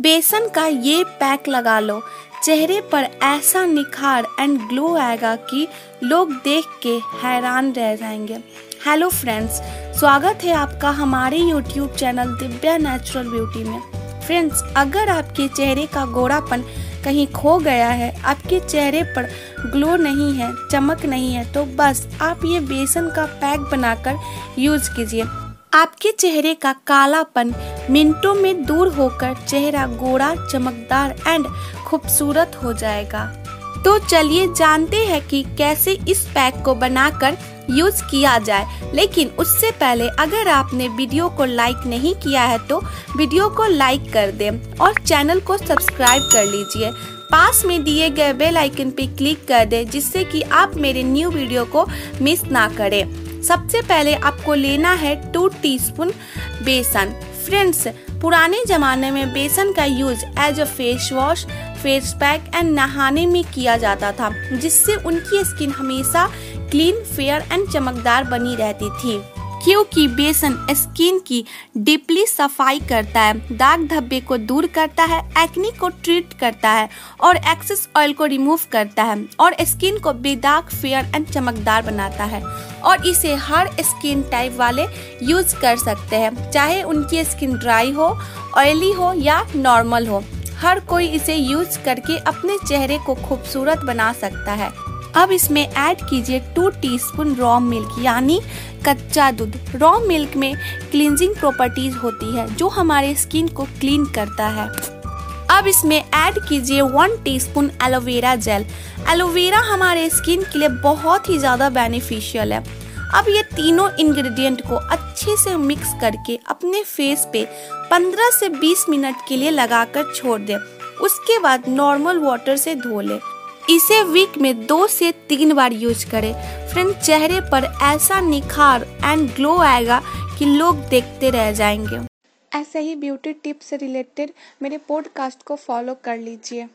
बेसन का ये पैक लगा लो। चेहरे पर ऐसा निखार एंड ग्लो आएगा कि लोग देख के हैरान रह जाएँगे। हेलो फ्रेंड्स स्वागत है आपका हमारे YouTube channel Divya natural beauty में। फ्रेंड्स अगर आपके चेहरे का गोरापन कहीं खो गया है, आपके चेहरे पर ग्लो नहीं है, चमक नहीं है तो बस आप ये बेसन का पैक बनाकर यूज़ कीजिए। आपके चेहरे का कालापन मिनटों में दूर होकर चेहरा गोरा, चमकदार एंड खूबसूरत हो जाएगा। तो चलिए जानते हैं कि कैसे इस पैक को बनाकर यूज़ किया जाए। लेकिन उससे पहले अगर आपने वीडियो को लाइक नहीं किया है तो वीडियो को लाइक कर दें और चैनल को सब्सक्राइब कर लीजिए। पास में दिए गए बेल आइकन पे क्लिक कर दें, जिससे कि आप मेरे न्यू वीडियो को मिस ना करें। सबसे पहले आपको लेना है टू टीस्पून बेसन। फ्रेंड्स पुराने जमाने में बेसन का use as a face wash face pack and नहाने में किया जाता था, जिससे उनकी स्किन हमेशा क्लीन फेयर एंड चमकदार बनी रहती थी। क्योंकि बेसन स्किन की डीपली सफ़ाई करता है, दाग धब्बे को दूर करता है एक्नी को ट्रीट करता है और एक्सेस ऑयल को रिमूव करता है और स्किन को बेदाग फेयर एंड चमकदार बनाता है और इसे हर स्किन टाइप वाले यूज़ कर सकते हैं, चाहे उनकी स्किन ड्राई हो ऑयली हो या नॉर्मल हो। हर कोई इसे यूज़ करके अपने चेहरे को खूबसूरत बना सकता है। अब इसमें ऐड कीजिए टू टीस्पून रॉ मिल्क यानी कच्चा दूध रॉ मिल्क में क्लींजिंग प्रॉपर्टीज़ होती है, जो हमारे स्किन को क्लीन करता है। अब इसमें ऐड कीजिए one teaspoon aloe vera gel aloe vera हमारे स्किन के लिए बहुत ही ज़्यादा बेनिफिशियल है। अब ये तीनों इंग्रेडिएंट को अच्छे से मिक्स करके अपने फेस पे 15 से 20 मिनट के लिए लगाकर छोड़ दें। उसके बाद नॉर्मल वाटर से धो लें। इसे वीक में दो से तीन बार यूज़ करें। फ्रेंड चेहरे पर ऐसा निखार एंड ग्लो आएगा कि लोग देखते रह जाएँगे। ऐसे ही ब्यूटी टिप्स से रिलेटेड मेरे पॉडकास्ट को फॉलो कर लीजिए।